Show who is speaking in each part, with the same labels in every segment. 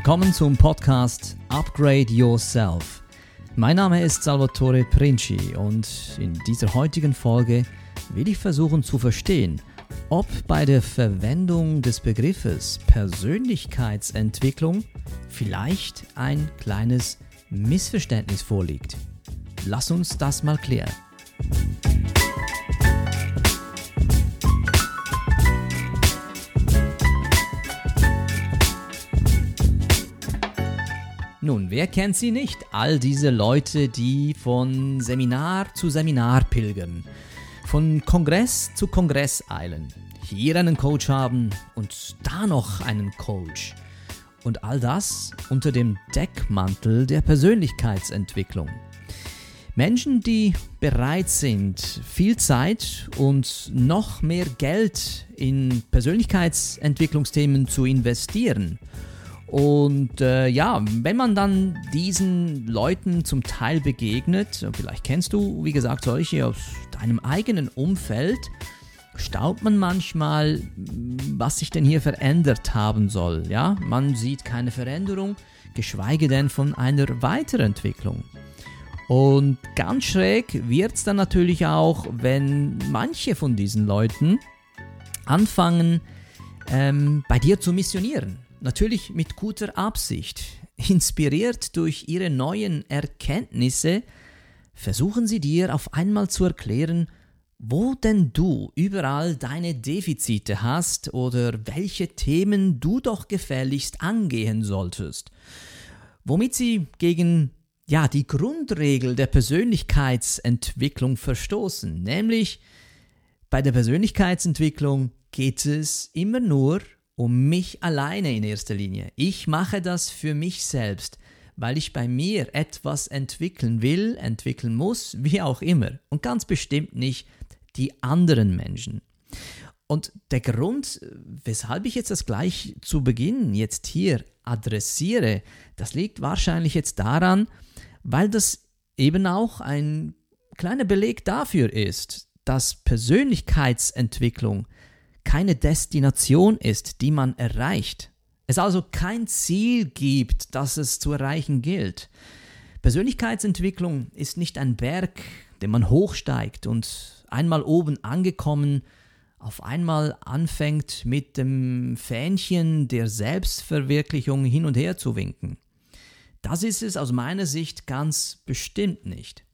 Speaker 1: Willkommen zum Podcast Upgrade Yourself. Mein Name ist Salvatore Princi und in dieser heutigen Folge will ich versuchen zu verstehen, ob bei der Verwendung des Begriffes Persönlichkeitsentwicklung vielleicht ein kleines Missverständnis vorliegt. Lass uns das mal klären. Nun, wer kennt sie nicht? All diese Leute, die von Seminar zu Seminar pilgern, von Kongress zu Kongress eilen, hier einen Coach haben und da noch einen Coach. Und all das unter dem Deckmantel der Persönlichkeitsentwicklung. Menschen, die bereit sind, viel Zeit und noch mehr Geld in Persönlichkeitsentwicklungsthemen zu investieren und äh, ja, wenn man dann diesen Leuten zum Teil begegnet, vielleicht kennst du, wie gesagt, solche aus deinem eigenen Umfeld, staubt man manchmal, was sich denn hier verändert haben soll. Ja, man sieht keine Veränderung, geschweige denn von einer Weiterentwicklung. Und ganz schräg wird es dann natürlich auch, wenn manche von diesen Leuten anfangen, ähm, bei dir zu missionieren natürlich mit guter Absicht, inspiriert durch ihre neuen Erkenntnisse, versuchen sie dir auf einmal zu erklären, wo denn du überall deine Defizite hast oder welche Themen du doch gefälligst angehen solltest. Womit sie gegen ja, die Grundregel der Persönlichkeitsentwicklung verstoßen, nämlich bei der Persönlichkeitsentwicklung geht es immer nur um mich alleine in erster Linie. Ich mache das für mich selbst, weil ich bei mir etwas entwickeln will, entwickeln muss, wie auch immer. Und ganz bestimmt nicht die anderen Menschen. Und der Grund, weshalb ich jetzt das gleich zu Beginn jetzt hier adressiere, das liegt wahrscheinlich jetzt daran, weil das eben auch ein kleiner Beleg dafür ist, dass Persönlichkeitsentwicklung keine Destination ist, die man erreicht. Es also kein Ziel gibt, das es zu erreichen gilt. Persönlichkeitsentwicklung ist nicht ein Berg, den man hochsteigt und einmal oben angekommen auf einmal anfängt mit dem Fähnchen der Selbstverwirklichung hin und her zu winken. Das ist es aus meiner Sicht ganz bestimmt nicht.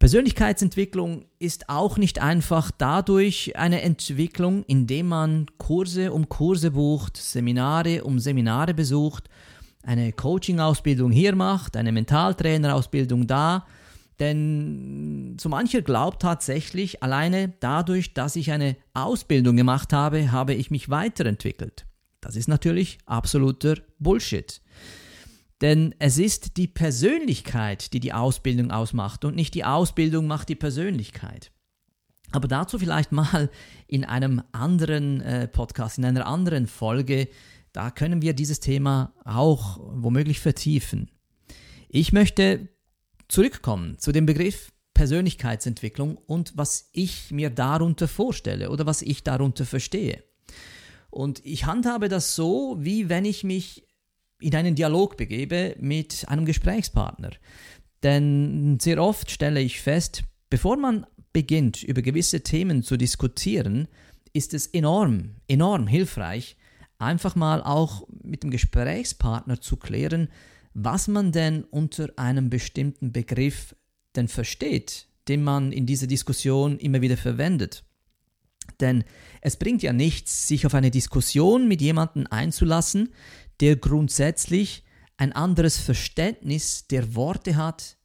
Speaker 1: Persönlichkeitsentwicklung ist auch nicht einfach dadurch eine Entwicklung, indem man Kurse um Kurse bucht, Seminare um Seminare besucht, eine Coaching-Ausbildung hier macht, eine Mentaltrainer-Ausbildung da. Denn so mancher glaubt tatsächlich, alleine dadurch, dass ich eine Ausbildung gemacht habe, habe ich mich weiterentwickelt. Das ist natürlich absoluter Bullshit. Denn es ist die Persönlichkeit, die die Ausbildung ausmacht und nicht die Ausbildung macht die Persönlichkeit. Aber dazu vielleicht mal in einem anderen äh, Podcast, in einer anderen Folge, da können wir dieses Thema auch womöglich vertiefen. Ich möchte zurückkommen zu dem Begriff Persönlichkeitsentwicklung und was ich mir darunter vorstelle oder was ich darunter verstehe. Und ich handhabe das so, wie wenn ich mich in einen Dialog begebe mit einem Gesprächspartner. Denn sehr oft stelle ich fest, bevor man beginnt, über gewisse Themen zu diskutieren, ist es enorm, enorm hilfreich, einfach mal auch mit dem Gesprächspartner zu klären, was man denn unter einem bestimmten Begriff denn versteht, den man in dieser Diskussion immer wieder verwendet. Denn es bringt ja nichts, sich auf eine Diskussion mit jemandem einzulassen, der grundsätzlich ein anderes Verständnis der Worte hat,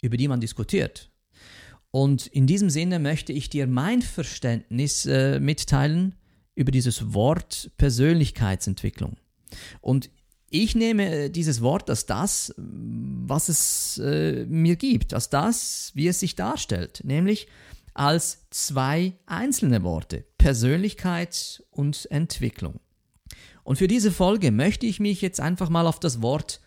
Speaker 1: über die man diskutiert. Und in diesem Sinne möchte ich dir mein Verständnis äh, mitteilen über dieses Wort Persönlichkeitsentwicklung. Und ich nehme äh, dieses Wort als das, was es äh, mir gibt, als das, wie es sich darstellt, nämlich als zwei einzelne Worte, Persönlichkeit und Entwicklung. Und für diese Folge möchte ich mich jetzt einfach mal auf das Wort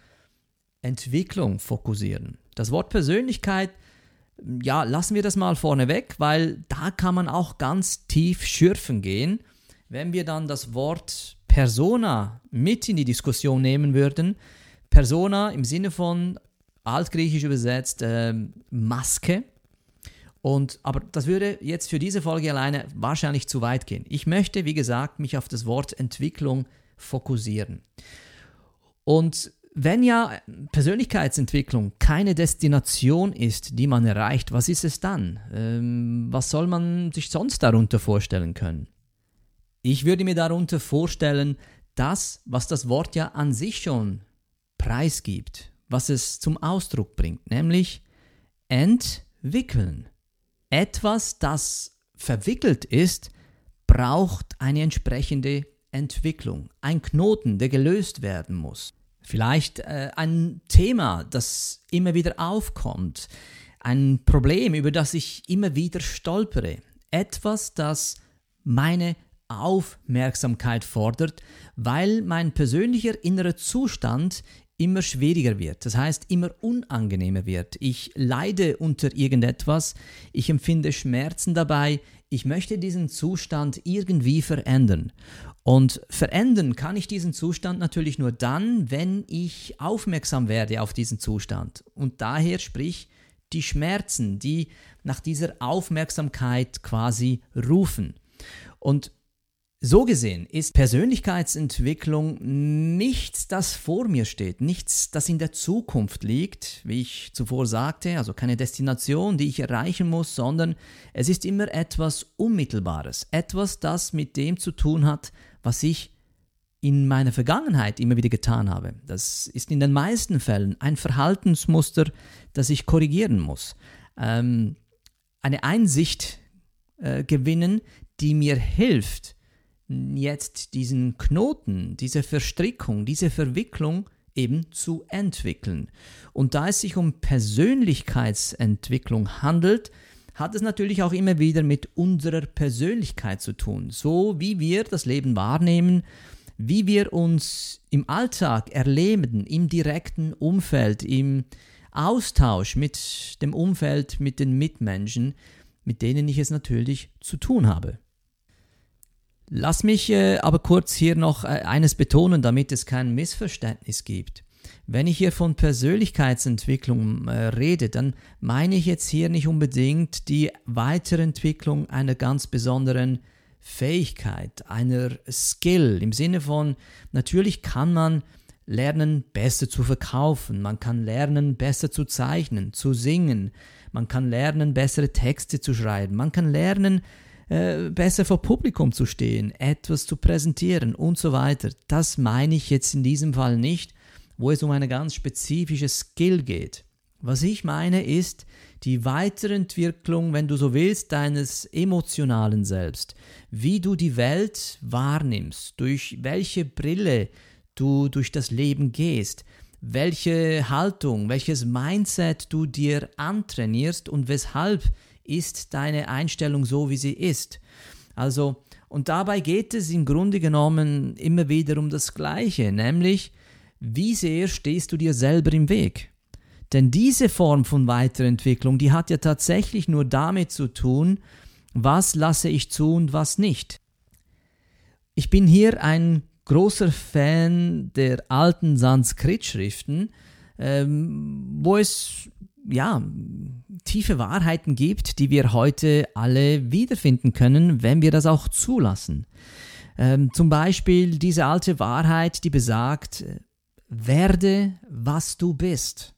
Speaker 1: Entwicklung fokussieren. Das Wort Persönlichkeit, ja, lassen wir das mal vorne weg, weil da kann man auch ganz tief schürfen gehen, wenn wir dann das Wort Persona mit in die Diskussion nehmen würden. Persona im Sinne von altgriechisch übersetzt äh, Maske. Und, aber das würde jetzt für diese Folge alleine wahrscheinlich zu weit gehen. Ich möchte, wie gesagt, mich auf das Wort Entwicklung fokussieren. Und wenn ja Persönlichkeitsentwicklung keine Destination ist, die man erreicht, was ist es dann? Ähm, was soll man sich sonst darunter vorstellen können? Ich würde mir darunter vorstellen, das, was das Wort ja an sich schon preisgibt, was es zum Ausdruck bringt, nämlich entwickeln. Etwas, das verwickelt ist, braucht eine entsprechende Entwicklung, ein Knoten, der gelöst werden muss. Vielleicht äh, ein Thema, das immer wieder aufkommt, ein Problem, über das ich immer wieder stolpere, etwas, das meine Aufmerksamkeit fordert, weil mein persönlicher innerer Zustand immer schwieriger wird, das heißt immer unangenehmer wird. Ich leide unter irgendetwas, ich empfinde Schmerzen dabei, ich möchte diesen Zustand irgendwie verändern. Und verändern kann ich diesen Zustand natürlich nur dann, wenn ich aufmerksam werde auf diesen Zustand. Und daher sprich die Schmerzen, die nach dieser Aufmerksamkeit quasi rufen. Und so gesehen ist Persönlichkeitsentwicklung nichts, das vor mir steht, nichts, das in der Zukunft liegt, wie ich zuvor sagte, also keine Destination, die ich erreichen muss, sondern es ist immer etwas Unmittelbares, etwas, das mit dem zu tun hat, was ich in meiner Vergangenheit immer wieder getan habe. Das ist in den meisten Fällen ein Verhaltensmuster, das ich korrigieren muss. Ähm, eine Einsicht äh, gewinnen, die mir hilft, jetzt diesen Knoten, diese Verstrickung, diese Verwicklung eben zu entwickeln. Und da es sich um Persönlichkeitsentwicklung handelt, hat es natürlich auch immer wieder mit unserer Persönlichkeit zu tun. So wie wir das Leben wahrnehmen, wie wir uns im Alltag erleben, im direkten Umfeld, im Austausch mit dem Umfeld, mit den Mitmenschen, mit denen ich es natürlich zu tun habe. Lass mich äh, aber kurz hier noch äh, eines betonen, damit es kein Missverständnis gibt. Wenn ich hier von Persönlichkeitsentwicklung äh, rede, dann meine ich jetzt hier nicht unbedingt die Weiterentwicklung einer ganz besonderen Fähigkeit, einer Skill im Sinne von, natürlich kann man lernen, besser zu verkaufen, man kann lernen, besser zu zeichnen, zu singen, man kann lernen, bessere Texte zu schreiben, man kann lernen, äh, besser vor Publikum zu stehen, etwas zu präsentieren und so weiter. Das meine ich jetzt in diesem Fall nicht, wo es um eine ganz spezifische Skill geht. Was ich meine ist die Weiterentwicklung, wenn du so willst, deines emotionalen Selbst, wie du die Welt wahrnimmst, durch welche Brille du durch das Leben gehst, welche Haltung, welches Mindset du dir antrainierst und weshalb ist deine Einstellung so, wie sie ist. Also, und dabei geht es im Grunde genommen immer wieder um das Gleiche, nämlich, wie sehr stehst du dir selber im Weg? Denn diese Form von Weiterentwicklung, die hat ja tatsächlich nur damit zu tun, was lasse ich zu und was nicht. Ich bin hier ein großer Fan der alten Sanskrit-Schriften, ähm, wo es ja, tiefe Wahrheiten gibt, die wir heute alle wiederfinden können, wenn wir das auch zulassen. Ähm, zum Beispiel diese alte Wahrheit, die besagt, werde, was du bist.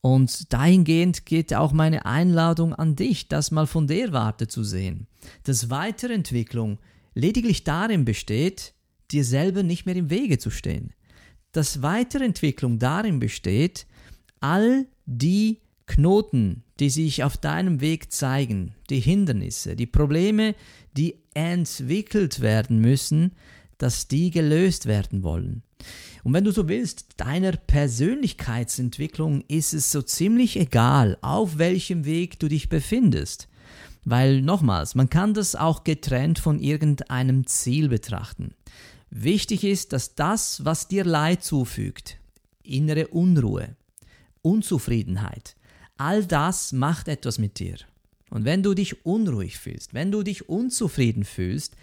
Speaker 1: Und dahingehend geht auch meine Einladung an dich, das mal von der Warte zu sehen. Dass Weiterentwicklung lediglich darin besteht, dir selber nicht mehr im Wege zu stehen. Dass Weiterentwicklung darin besteht, all die Knoten, die sich auf deinem Weg zeigen, die Hindernisse, die Probleme, die entwickelt werden müssen, dass die gelöst werden wollen. Und wenn du so willst, deiner Persönlichkeitsentwicklung ist es so ziemlich egal, auf welchem Weg du dich befindest. Weil nochmals, man kann das auch getrennt von irgendeinem Ziel betrachten. Wichtig ist, dass das, was dir Leid zufügt, innere Unruhe, Unzufriedenheit, all das macht etwas mit dir. Und wenn du dich unruhig fühlst, wenn du dich unzufrieden fühlst,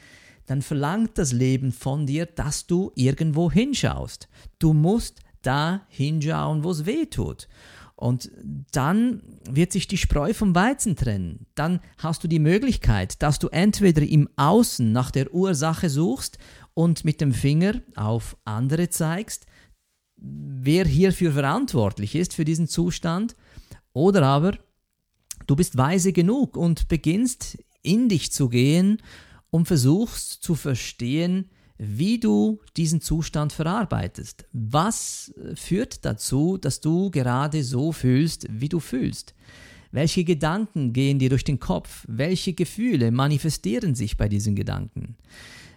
Speaker 1: dann verlangt das Leben von dir, dass du irgendwo hinschaust. Du musst da hinschauen, wo es weh tut. Und dann wird sich die Spreu vom Weizen trennen. Dann hast du die Möglichkeit, dass du entweder im Außen nach der Ursache suchst und mit dem Finger auf andere zeigst, wer hierfür verantwortlich ist für diesen Zustand, oder aber du bist weise genug und beginnst in dich zu gehen und versuchst zu verstehen, wie du diesen Zustand verarbeitest. Was führt dazu, dass du gerade so fühlst, wie du fühlst? Welche Gedanken gehen dir durch den Kopf? Welche Gefühle manifestieren sich bei diesen Gedanken?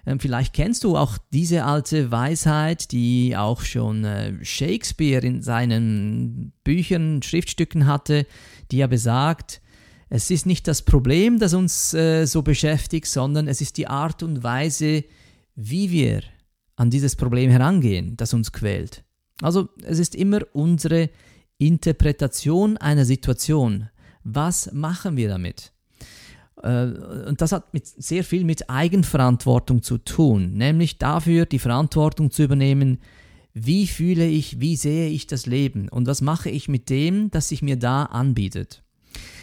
Speaker 1: Ähm, vielleicht kennst du auch diese alte Weisheit, die auch schon äh, Shakespeare in seinen Büchern, Schriftstücken hatte, die ja besagt, es ist nicht das Problem, das uns äh, so beschäftigt, sondern es ist die Art und Weise, wie wir an dieses Problem herangehen, das uns quält. Also es ist immer unsere Interpretation einer Situation. Was machen wir damit? Äh, und das hat mit, sehr viel mit Eigenverantwortung zu tun, nämlich dafür die Verantwortung zu übernehmen, wie fühle ich, wie sehe ich das Leben und was mache ich mit dem, das sich mir da anbietet.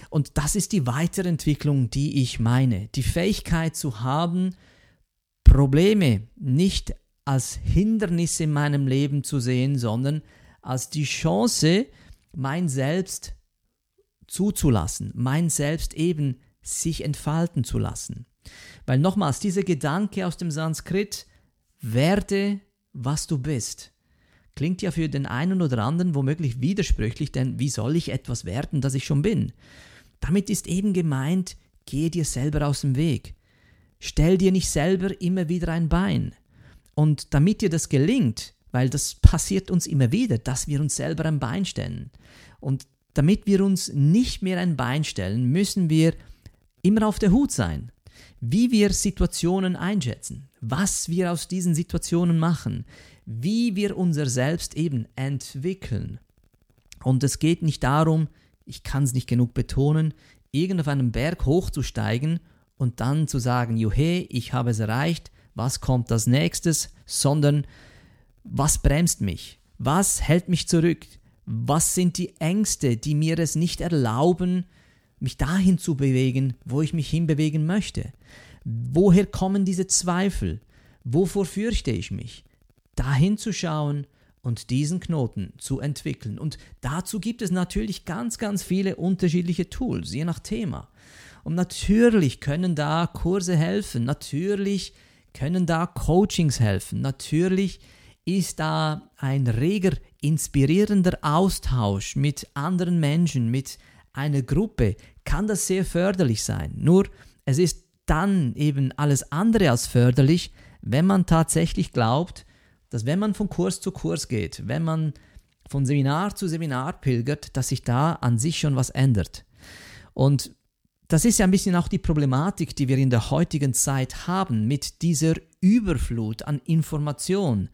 Speaker 1: Und das ist die Weiterentwicklung, die ich meine. Die Fähigkeit zu haben, Probleme nicht als Hindernis in meinem Leben zu sehen, sondern als die Chance, mein Selbst zuzulassen, mein Selbst eben sich entfalten zu lassen. Weil nochmals, dieser Gedanke aus dem Sanskrit, werde, was du bist, klingt ja für den einen oder anderen womöglich widersprüchlich, denn wie soll ich etwas werden, das ich schon bin? Damit ist eben gemeint, gehe dir selber aus dem Weg. Stell dir nicht selber immer wieder ein Bein. Und damit dir das gelingt, weil das passiert uns immer wieder, dass wir uns selber ein Bein stellen. Und damit wir uns nicht mehr ein Bein stellen, müssen wir immer auf der Hut sein, wie wir Situationen einschätzen, was wir aus diesen Situationen machen, wie wir unser Selbst eben entwickeln. Und es geht nicht darum, ich kann es nicht genug betonen, irgend auf einen Berg hochzusteigen und dann zu sagen, juhe, ich habe es erreicht, was kommt als nächstes, sondern was bremst mich? Was hält mich zurück? Was sind die Ängste, die mir es nicht erlauben, mich dahin zu bewegen, wo ich mich hinbewegen möchte? Woher kommen diese Zweifel? Wovor fürchte ich mich? Dahin zu schauen und diesen Knoten zu entwickeln. Und dazu gibt es natürlich ganz, ganz viele unterschiedliche Tools, je nach Thema. Und natürlich können da Kurse helfen, natürlich können da Coachings helfen, natürlich ist da ein reger, inspirierender Austausch mit anderen Menschen, mit einer Gruppe, kann das sehr förderlich sein. Nur es ist dann eben alles andere als förderlich, wenn man tatsächlich glaubt, dass wenn man von Kurs zu Kurs geht, wenn man von Seminar zu Seminar pilgert, dass sich da an sich schon was ändert. Und das ist ja ein bisschen auch die Problematik, die wir in der heutigen Zeit haben mit dieser Überflut an Information,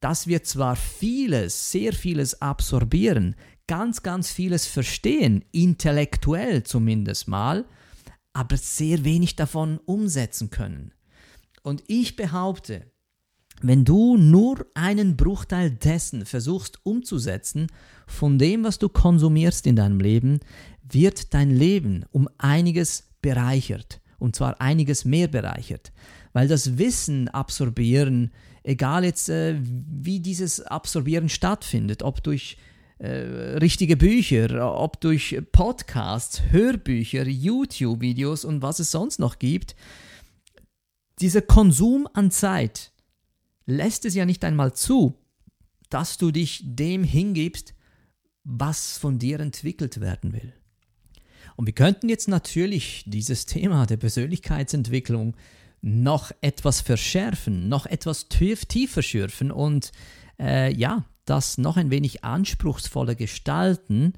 Speaker 1: dass wir zwar vieles, sehr vieles absorbieren, ganz, ganz vieles verstehen, intellektuell zumindest mal, aber sehr wenig davon umsetzen können. Und ich behaupte, wenn du nur einen Bruchteil dessen versuchst umzusetzen, von dem, was du konsumierst in deinem Leben, wird dein Leben um einiges bereichert. Und zwar einiges mehr bereichert. Weil das Wissen absorbieren, egal jetzt äh, wie dieses Absorbieren stattfindet, ob durch richtige Bücher, ob durch Podcasts, Hörbücher, YouTube-Videos und was es sonst noch gibt, dieser Konsum an Zeit lässt es ja nicht einmal zu, dass du dich dem hingibst, was von dir entwickelt werden will. Und wir könnten jetzt natürlich dieses Thema der Persönlichkeitsentwicklung noch etwas verschärfen, noch etwas tief, tiefer schürfen und äh, ja, das noch ein wenig anspruchsvoller gestalten.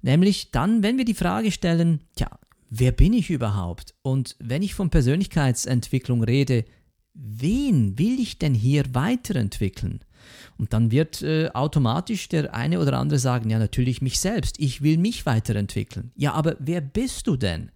Speaker 1: Nämlich dann, wenn wir die Frage stellen, tja, wer bin ich überhaupt? Und wenn ich von Persönlichkeitsentwicklung rede, wen will ich denn hier weiterentwickeln? Und dann wird äh, automatisch der eine oder andere sagen, ja natürlich mich selbst, ich will mich weiterentwickeln. Ja, aber wer bist du denn?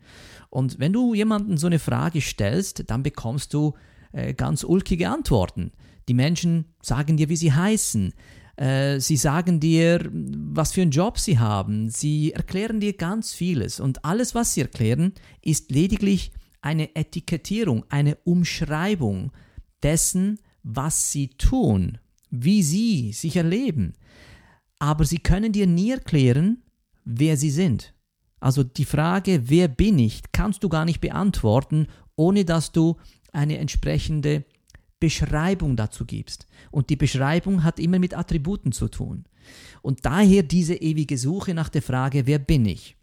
Speaker 1: Und wenn du jemanden so eine Frage stellst, dann bekommst du äh, ganz ulkige Antworten. Die Menschen sagen dir, wie sie heißen. Äh, sie sagen dir, was für einen Job sie haben. Sie erklären dir ganz vieles. Und alles, was sie erklären, ist lediglich eine Etikettierung, eine Umschreibung dessen, was sie tun, wie sie sich erleben. Aber sie können dir nie erklären, wer sie sind. Also die Frage, wer bin ich, kannst du gar nicht beantworten, ohne dass du eine entsprechende Beschreibung dazu gibst. Und die Beschreibung hat immer mit Attributen zu tun. Und daher diese ewige Suche nach der Frage, wer bin ich?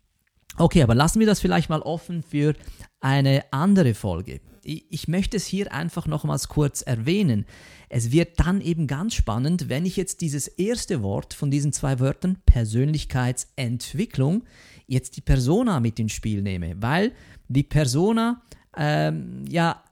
Speaker 1: Okay, aber lassen wir das vielleicht mal offen für eine andere Folge. Ich möchte es hier einfach nochmals kurz erwähnen. Es wird dann eben ganz spannend, wenn ich jetzt dieses erste Wort von diesen zwei Wörtern, Persönlichkeitsentwicklung, jetzt die Persona mit ins Spiel nehme, weil die Persona ähm, ja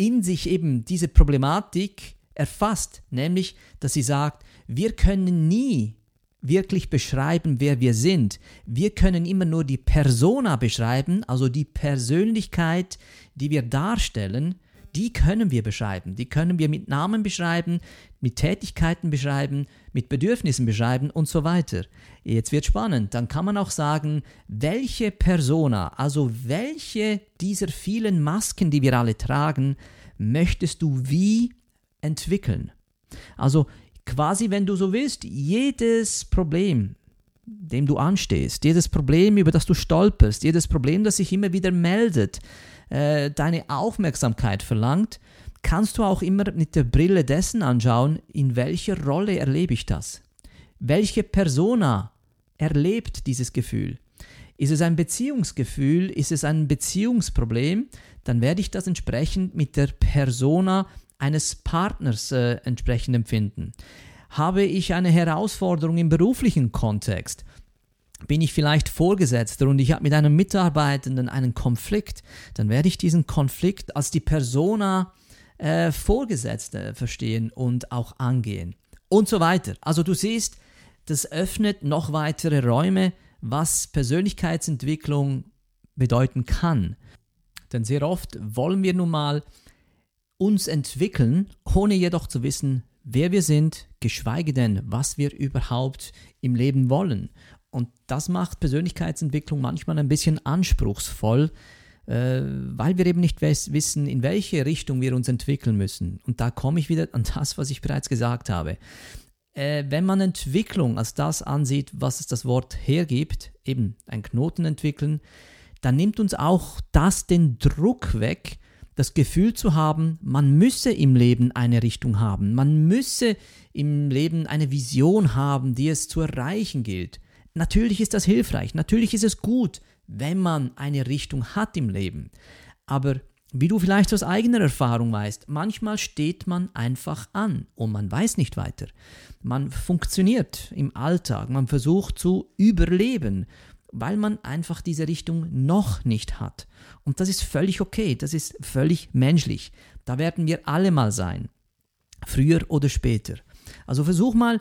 Speaker 1: in sich eben diese Problematik erfasst, nämlich, dass sie sagt, wir können nie wirklich beschreiben, wer wir sind. Wir können immer nur die Persona beschreiben, also die Persönlichkeit, die wir darstellen, die können wir beschreiben. Die können wir mit Namen beschreiben, mit Tätigkeiten beschreiben, mit Bedürfnissen beschreiben und so weiter. Jetzt wird spannend. Dann kann man auch sagen, welche Persona, also welche dieser vielen Masken, die wir alle tragen, möchtest du wie entwickeln? Also quasi, wenn du so willst, jedes Problem, dem du anstehst, jedes Problem, über das du stolperst, jedes Problem, das sich immer wieder meldet, äh, deine Aufmerksamkeit verlangt, kannst du auch immer mit der Brille dessen anschauen, in welcher Rolle erlebe ich das? Welche Persona erlebt dieses Gefühl? Ist es ein Beziehungsgefühl? Ist es ein Beziehungsproblem? Dann werde ich das entsprechend mit der Persona eines Partners äh, entsprechend empfinden. Habe ich eine Herausforderung im beruflichen Kontext? Bin ich vielleicht Vorgesetzter und ich habe mit einem Mitarbeitenden einen Konflikt, dann werde ich diesen Konflikt als die Persona äh, Vorgesetzte verstehen und auch angehen und so weiter. Also du siehst, das öffnet noch weitere Räume, was Persönlichkeitsentwicklung bedeuten kann. Denn sehr oft wollen wir nun mal uns entwickeln, ohne jedoch zu wissen, wer wir sind, geschweige denn, was wir überhaupt im Leben wollen. Und das macht Persönlichkeitsentwicklung manchmal ein bisschen anspruchsvoll, äh, weil wir eben nicht wissen, in welche Richtung wir uns entwickeln müssen. Und da komme ich wieder an das, was ich bereits gesagt habe. Äh, wenn man Entwicklung als das ansieht, was es das Wort hergibt, eben ein Knoten entwickeln, dann nimmt uns auch das den Druck weg, das Gefühl zu haben, man müsse im Leben eine Richtung haben, man müsse im Leben eine Vision haben, die es zu erreichen gilt. Natürlich ist das hilfreich, natürlich ist es gut, wenn man eine Richtung hat im Leben. Aber wie du vielleicht aus eigener Erfahrung weißt, manchmal steht man einfach an und man weiß nicht weiter. Man funktioniert im Alltag, man versucht zu überleben, weil man einfach diese Richtung noch nicht hat. Und das ist völlig okay, das ist völlig menschlich. Da werden wir alle mal sein, früher oder später. Also versuch mal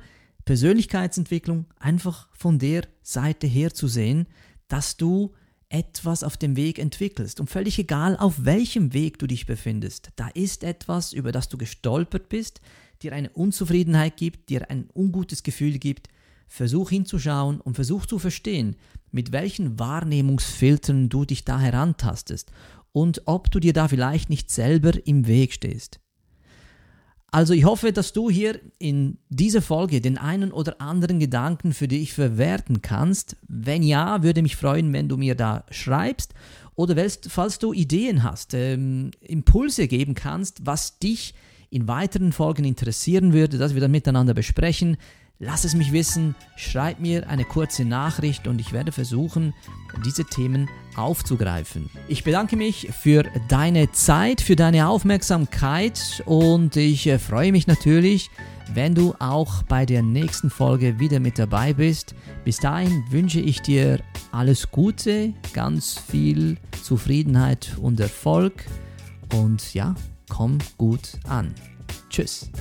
Speaker 1: Persönlichkeitsentwicklung einfach von der Seite her zu sehen, dass du etwas auf dem Weg entwickelst. Und völlig egal, auf welchem Weg du dich befindest, da ist etwas, über das du gestolpert bist, dir eine Unzufriedenheit gibt, dir ein ungutes Gefühl gibt. Versuch hinzuschauen und versuch zu verstehen, mit welchen Wahrnehmungsfiltern du dich da herantastest und ob du dir da vielleicht nicht selber im Weg stehst. Also ich hoffe, dass du hier in dieser Folge den einen oder anderen Gedanken für dich verwerten kannst. Wenn ja, würde mich freuen, wenn du mir da schreibst oder falls du Ideen hast, ähm, Impulse geben kannst, was dich in weiteren Folgen interessieren würde, dass wir dann miteinander besprechen. Lass es mich wissen, schreib mir eine kurze Nachricht und ich werde versuchen, diese Themen aufzugreifen. Ich bedanke mich für deine Zeit, für deine Aufmerksamkeit und ich äh, freue mich natürlich, wenn du auch bei der nächsten Folge wieder mit dabei bist. Bis dahin wünsche ich dir alles Gute, ganz viel Zufriedenheit und Erfolg und ja, komm gut an. Tschüss.